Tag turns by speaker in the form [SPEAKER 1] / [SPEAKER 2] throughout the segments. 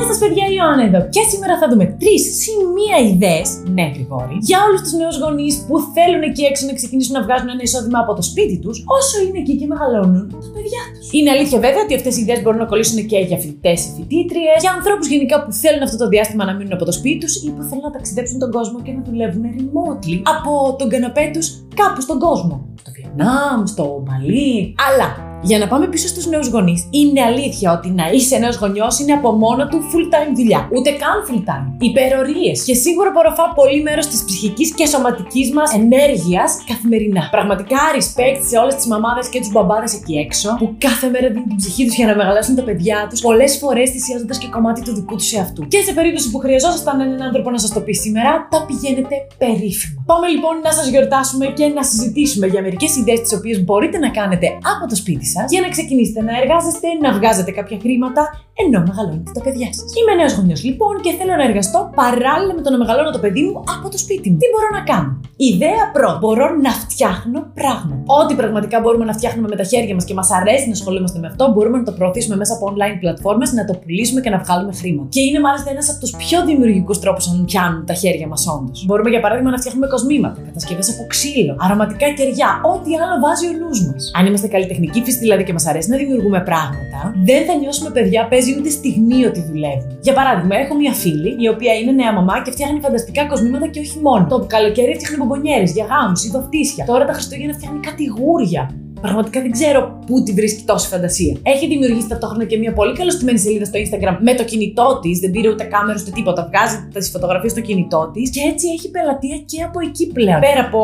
[SPEAKER 1] Γεια σας, παιδιά, η Ιωάννα εδώ. Και σήμερα θα δούμε τρεις συ μία ιδέες, ναι, Γρηγόρη, για όλους τους νέους γονείς που θέλουν εκεί έξω να ξεκινήσουν να βγάζουν ένα εισόδημα από το σπίτι τους, όσο είναι εκεί και μεγαλώνουν τα παιδιά τους. Είναι αλήθεια βέβαια ότι αυτές οι ιδέες μπορούν να κολλήσουν και για φοιτητές ή φοιτήτριες, για ανθρώπους γενικά που θέλουν αυτό το διάστημα να μείνουν από το σπίτι τους ή που θέλουν να ταξιδέψουν τον κόσμο και να δουλεύουν remotely από τον καναπέ τους κάπου στον κόσμο. Στο Βιετνάμ, στο Μπαλί. Αλλά για να πάμε πίσω στους νέους γονείς, είναι αλήθεια ότι να είσαι νέος γονιός είναι από μόνο του full time δουλειά. Ούτε καν full time. Υπερορίες. Και σίγουρα απορροφά πολύ μέρος της ψυχικής και σωματικής μας ενέργειας καθημερινά. Πραγματικά respect σε όλες τις μαμάδες και τους μπαμπάδες εκεί έξω που κάθε μέρα δίνουν την ψυχή τους για να μεγαλώσουν τα παιδιά τους, πολλές φορές θυσιάζοντας και κομμάτι του δικού τους εαυτού. Και σε περίπτωση που χρειαζόσασταν έναν άνθρωπο να σας το πει σήμερα, τα πηγαίνετε περίφημα. Πάμε λοιπόν να σας γιορτάσουμε και να συζητήσουμε για μερικές ιδέες τις οποίες μπορείτε να κάνετε από το σπίτι σας για να ξεκινήσετε να εργάζεστε, να βγάζετε κάποια χρήματα ενώ μεγαλώνετε τα παιδιά σας. Είμαι νέος γονιός λοιπόν και θέλω να εργαστώ παράλληλα με το να μεγαλώνω το παιδί μου από το σπίτι μου. Τι μπορώ να κάνω; Ιδέα πρώτη. Μπορώ να φτιάχνω πράγματα. Ό,τι πραγματικά μπορούμε να φτιάχνουμε με τα χέρια μας και μας αρέσει να ασχολούμαστε με αυτό, μπορούμε να το προωθήσουμε μέσα από online πλατφόρμες, να το πουλήσουμε και να βγάλουμε χρήματα. Και είναι μάλιστα ένας από τους πιο δημιουργικούς τρόπους αν πιάνουν τα χέρια μας όντως. Μπορούμε για παράδειγμα να φτιάχνουμε κοσμήματα, κατασκευές από ξύλο, αρωματικά κεριά, ό,τι άλλο βάζει ο νους μας. Αν είμαστε καλλιτεχνικοί φυσικά δηλαδή και μας αρέσει να δημιουργούμε πράγματα, δεν θα νιώσουμε παιδιά παίζει ούτε στιγμή ότι δουλεύουν. Για παράδειγμα, έχω μια φίλη η οποία είναι νέα μαμά και φτιάχνει φανταστικά κοσμήματα και όχι μόνο. Το καλοκαίρι φτιάχνει μπομπονιέρες για γάμους ή βαφτίσια. Τώρα τα Χριστούγεννα φτιάχνει κατηγούρια. Πραγματικά δεν ξέρω πού τη βρίσκει τόση φαντασία. Έχει δημιουργήσει ταυτόχρονα και μια πολύ καλωστημένη σελίδα στο Instagram με το κινητό της, δεν πήρε ούτε κάμερα ούτε τίποτα. Βγάζει τις φωτογραφίες στο κινητό της και έτσι έχει πελατεία και από εκεί πλέον. Πέρα από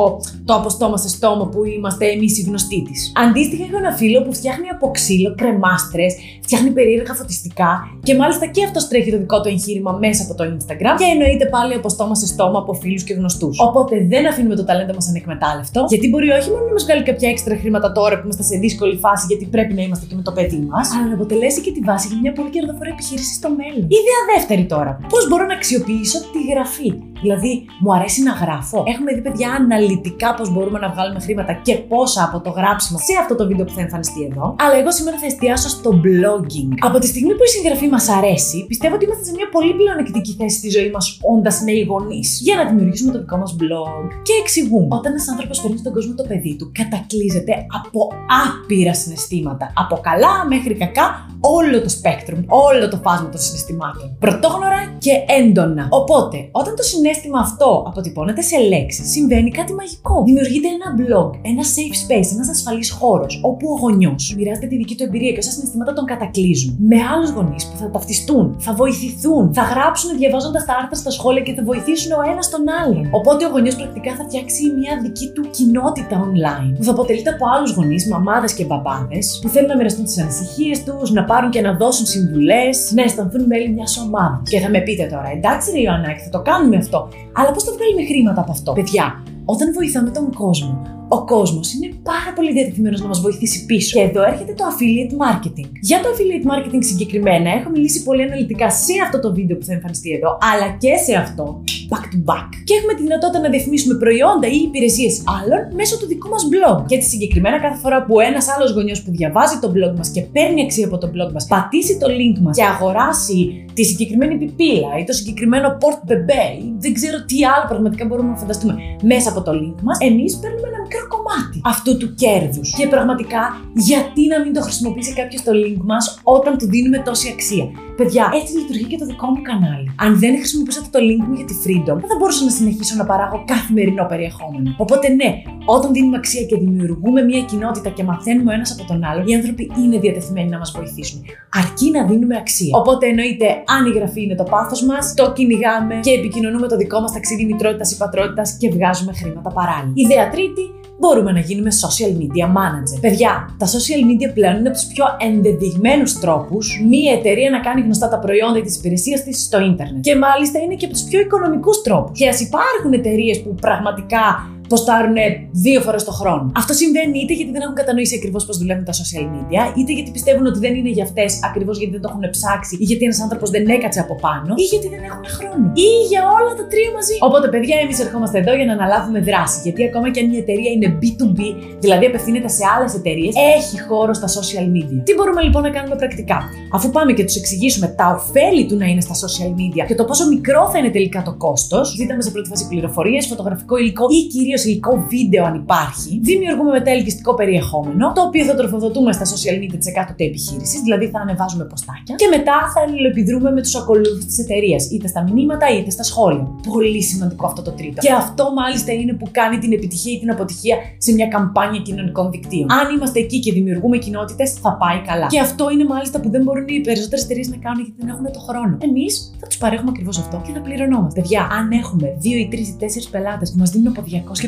[SPEAKER 1] το από στόμα σε στόμα που είμαστε εμείς οι γνωστοί της. Αντίστοιχα, έχω ένα φίλο που φτιάχνει από ξύλο κρεμάστρες, φτιάχνει περίεργα φωτιστικά και μάλιστα και αυτός τρέχει το δικό του εγχείρημα μέσα από το Instagram και εννοείται πάλι από στόμα σε στόμα από φίλους και γνωστούς. Οπότε δεν αφήνουμε το ταλέντο μας ανεκμετάλλευτο, γιατί μπορεί όχι μόνο να μας βγάλει κάποια έξτρα χρήματα τώρα που είμαστε σε δύσκολη φάση γιατί πρέπει να είμαστε και με το παιδί μας, αλλά να αποτελέσει και τη βάση για μια πολύ κερδοφόρα επιχείρηση στο μέλλον. Ιδέα δεύτερη τώρα. Πώς μπορώ να αξιοποιήσω τη γραφή; Δηλαδή, μου αρέσει να γράφω. Έχουμε δει, παιδιά, αναλυτικά πώς μπορούμε να βγάλουμε χρήματα και πόσα από το γράψιμο σε αυτό το βίντεο που θα εμφανιστεί εδώ. Αλλά εγώ σήμερα θα εστιάσω στο blogging. Από τη στιγμή που η συγγραφή μας αρέσει, πιστεύω ότι είμαστε σε μια πολύ πλεονεκτική θέση στη ζωή μας, όντας νέοι γονείς, για να δημιουργήσουμε το δικό μας blog. Και εξηγούμε. Όταν ένας άνθρωπος φέρνει στον κόσμο το παιδί του, κατακλείζεται από άπειρα συναισθήματα. Από καλά μέχρι κακά, όλο το spectrum, όλο το φάσμα των συναισθημάτων. Πρωτόγνωρα και έντονα. Οπότε, όταν το συνέστημα αυτό αποτυπώνεται σε λέξεις, συμβαίνει κάτι μαγικό. Δημιουργείται ένα blog, ένα safe space, ένας ασφαλής χώρος, όπου ο γονιός μοιράζεται τη δική του εμπειρία και όσα συναισθήματα τον κατακλείζουν. Με άλλους γονείς που θα ταυτιστούν, θα βοηθηθούν, θα γράψουν διαβάζοντας τα άρθρα στα σχόλια και θα βοηθήσουν ο ένας τον άλλον. Οπότε ο γονιός πρακτικά θα φτιάξει μια δική του κοινότητα online, που θα αποτελείται από άλλους γονείς, μαμάδες και μπαμπάδες, που θέλουν να μοιραστούν τις ανησυχίες τους, να πάρουν και να δώσουν συμβουλές, να αισθανθούν μέλη μιας ομάδας. Και θα με πείτε τώρα, εντάξει, Ρε Ιωαννάκη, θα το κάνουμε αυτό. Αλλά πώς θα βγάλουμε χρήματα από αυτό. Παιδιά, όταν βοηθάμε τον κόσμο, ο κόσμος είναι πάρα πολύ διατεθειμένος να μας βοηθήσει πίσω. Και εδώ έρχεται το affiliate marketing. Για το affiliate marketing συγκεκριμένα έχω μιλήσει πολύ αναλυτικά σε αυτό το βίντεο που θα εμφανιστεί εδώ, αλλά και σε αυτό back to back. Και έχουμε τη δυνατότητα να διαφημίσουμε προϊόντα ή υπηρεσίες άλλων μέσω του δικού μας blog. Και έτσι συγκεκριμένα κάθε φορά που ένας άλλος γονιός που διαβάζει το blog μας και παίρνει αξία από το blog μας, πατήσει το link μας και αγοράσει τη συγκεκριμένη πιπίλα ή το συγκεκριμένο port bebé ή δεν ξέρω τι άλλο πραγματικά μπορούμε να φανταστούμε μέσα από το link μας, εμείς παίρνουμε ένα μικρό κομμάτι αυτού του κέρδους. Και πραγματικά, γιατί να μην το χρησιμοποιήσει κάποιος το link μας όταν του δίνουμε τόση αξία; Παιδιά, έτσι λειτουργεί και το δικό μου κανάλι. Αν δεν χρησιμοποιούσατε το link μου για τη Freedom, δεν θα μπορούσα να συνεχίσω να παράγω καθημερινό περιεχόμενο. Οπότε ναι, όταν δίνουμε αξία και δημιουργούμε μια κοινότητα και μαθαίνουμε ένας από τον άλλο, οι άνθρωποι είναι διατεθειμένοι να μας βοηθήσουν. Αρκεί να δίνουμε αξία. Οπότε εννοείται, αν η γραφή είναι το πάθος μας, το κυνηγάμε και επικοινωνούμε το δικό μας ταξίδι μητρότητας ή πατρότητας και βγάζουμε χρήματα παράλληλα. Ιδέα τρίτη, μπορούμε να γίνουμε social media manager. Παιδιά, τα social media πλέον είναι από τους πιο ενδεδειγμένους τρόπους μία εταιρεία να κάνει γνωστά τα προϊόντα ή τις υπηρεσίες της στο ίντερνετ. Και μάλιστα είναι και από τους πιο οικονομικούς τρόπους. Και ας υπάρχουν εταιρείες που πραγματικά ποστάρουν δύο φορές το χρόνο. Αυτό συμβαίνει είτε γιατί δεν έχουν κατανοήσει ακριβώς πώς δουλεύουν τα social media, είτε γιατί πιστεύουν ότι δεν είναι για αυτές ακριβώς γιατί δεν το έχουν ψάξει, ή γιατί ένας άνθρωπος δεν έκατσε από πάνω, ή γιατί δεν έχουν χρόνο. Ή για όλα τα τρία μαζί. Οπότε, παιδιά, εμείς ερχόμαστε εδώ για να αναλάβουμε δράση. Γιατί ακόμα και αν η εταιρεία είναι B2B, δηλαδή απευθύνεται σε άλλες εταιρείες, έχει χώρο στα social media. Τι μπορούμε λοιπόν να κάνουμε πρακτικά; Αφού πάμε και τους εξηγήσουμε τα ωφέλη του να είναι στα social media και το πόσο μικρό θα είναι τελικά το κόστος, ζήταμε σε πρώτη φάση πληροφορίες, φωτογραφικό υλικό ή κυρίως υλικό βίντεο αν υπάρχει. Δημιουργούμε μετά ελκυστικό περιεχόμενο, το οποίο θα τροφοδοτούμε στα social media της εκάστοτε επιχείρησης, δηλαδή θα ανεβάζουμε ποστάκια και μετά θα αλληλεπιδρούμε με τους ακολούθους της εταιρείας, είτε στα μηνύματα είτε στα σχόλια. Πολύ σημαντικό αυτό το τρίτο. Και αυτό μάλιστα είναι που κάνει την επιτυχία ή την αποτυχία σε μια καμπάνια κοινωνικών δικτύων. Αν είμαστε εκεί και δημιουργούμε κοινότητες, θα πάει καλά. Και αυτό είναι μάλιστα που δεν μπορούν οι περισσότερες εταιρείες να κάνουν γιατί δεν έχουν το χρόνο. Εμείς θα τους παρέχουμε ακριβώς αυτό και θα πληρωνόμαστε. Παιδιά, αν έχουμε 2 ή 3 ή 4 πελάτες που μας δίνουν από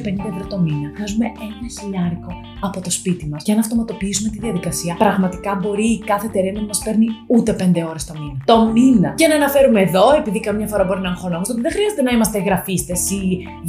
[SPEAKER 1] 250 ευρώ το μήνα, βγάζουμε ένα χιλιάρικο από το σπίτι μας. Και αν αυτοματοποιήσουμε τη διαδικασία, πραγματικά μπορεί η κάθε εταιρεία να μας παίρνει ούτε 5 ώρες το μήνα. Το μήνα. Και να αναφέρουμε εδώ, επειδή καμιά φορά μπορεί να αγχωνόμαστε, ότι δεν χρειάζεται να είμαστε γραφίστες ή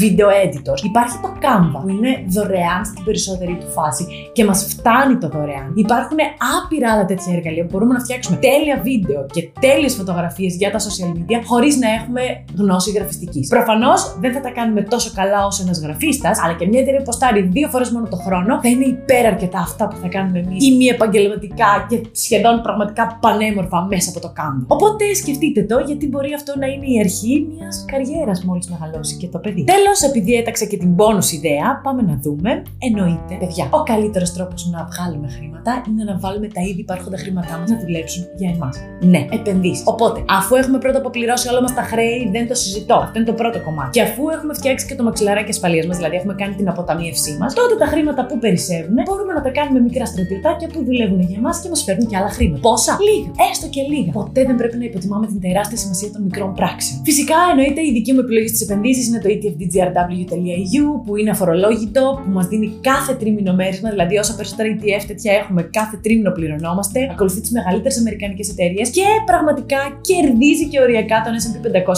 [SPEAKER 1] video editors. Υπάρχει το Canva που είναι δωρεάν στην περισσότερη του φάση και μας φτάνει το δωρεάν. Υπάρχουν άπειρα άλλα τέτοια εργαλεία που μπορούμε να φτιάξουμε τέλεια βίντεο και τέλειες φωτογραφίες για τα social media χωρίς να έχουμε γνώση γραφιστικής. Προφανώς δεν θα τα κάνουμε τόσο καλά όσο ένας γραφίστας, αλλά και μια εταιρεία που ποστάρει δύο φορές μόνο το χρόνο θα είναι υπεραρκετά αυτά που θα κάνουμε εμείς ή μη επαγγελματικά και σχεδόν πραγματικά πανέμορφα μέσα από το κάμπο. Οπότε σκεφτείτε το, γιατί μπορεί αυτό να είναι η αρχή μιας καριέρας μόλις μεγαλώσει και το παιδί. Τέλος, επειδή έταξα και την bonus ιδέα, πάμε να δούμε. Εννοείται, παιδιά, ο καλύτερος τρόπος να βγάλουμε χρήματα είναι να βάλουμε τα ήδη υπάρχοντα χρήματά μας να δουλέψουν για εμάς. Ναι, επενδύσεις. Οπότε, αφού έχουμε πρώτα αποπληρώσει όλα μας τα χρέη, δεν το συζητώ. Αυτό είναι το πρώτο κομμάτι. Και αφού έχουμε φτιάξει και το μαξιλαράκι ασφαλείας μας, δηλαδή έχουμε κάνει την αποταμίευσή μας, τότε τα χρήματα που περισσεύουν μπορούμε να τα κάνουμε μικρά στρατιωτάκια που δουλεύουν για εμάς και μας φέρνουν και άλλα χρήματα. Πόσα; Λίγα. Έστω και λίγα. Ποτέ δεν πρέπει να υποτιμάμε την τεράστια σημασία των μικρών πράξεων. Φυσικά, εννοείται η δική μου επιλογή στις επενδύσεις είναι το etfdgrw.eu που είναι αφορολόγητο, που μας δίνει κάθε τρίμηνο μέρισμα, δηλαδή όσα περισσότερα ETF τέτοια έχουμε, κάθε τρίμηνο πληρωνόμαστε, ακολουθεί τις μεγαλύτερες αμερικανικές εταιρείες και πραγματικά κερδίζει και οριακά τον SP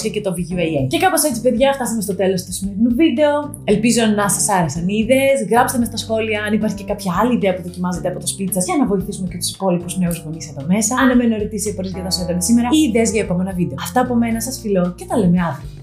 [SPEAKER 1] 500 και το VUAA. Και κάπως έτσι, παιδιά, φτάσαμε στο τέλος του σημερινού βίντεο. Ελπίζω να σας άρεσαν οι ιδέες. Γράψτε με στα σχόλια αν υπάρχει και κάποια άλλη ιδέα που δοκιμάζετε από το σπίτι σας για να βοηθήσουμε και τους υπόλοιπους νέους γονείς εδώ μέσα. Αν εμένω ερωτήσεις ή για τα σήμερα ή ιδέες για επόμενα βίντεο. Αυτά από μένα σας φιλώ και τα λέμε αύριο.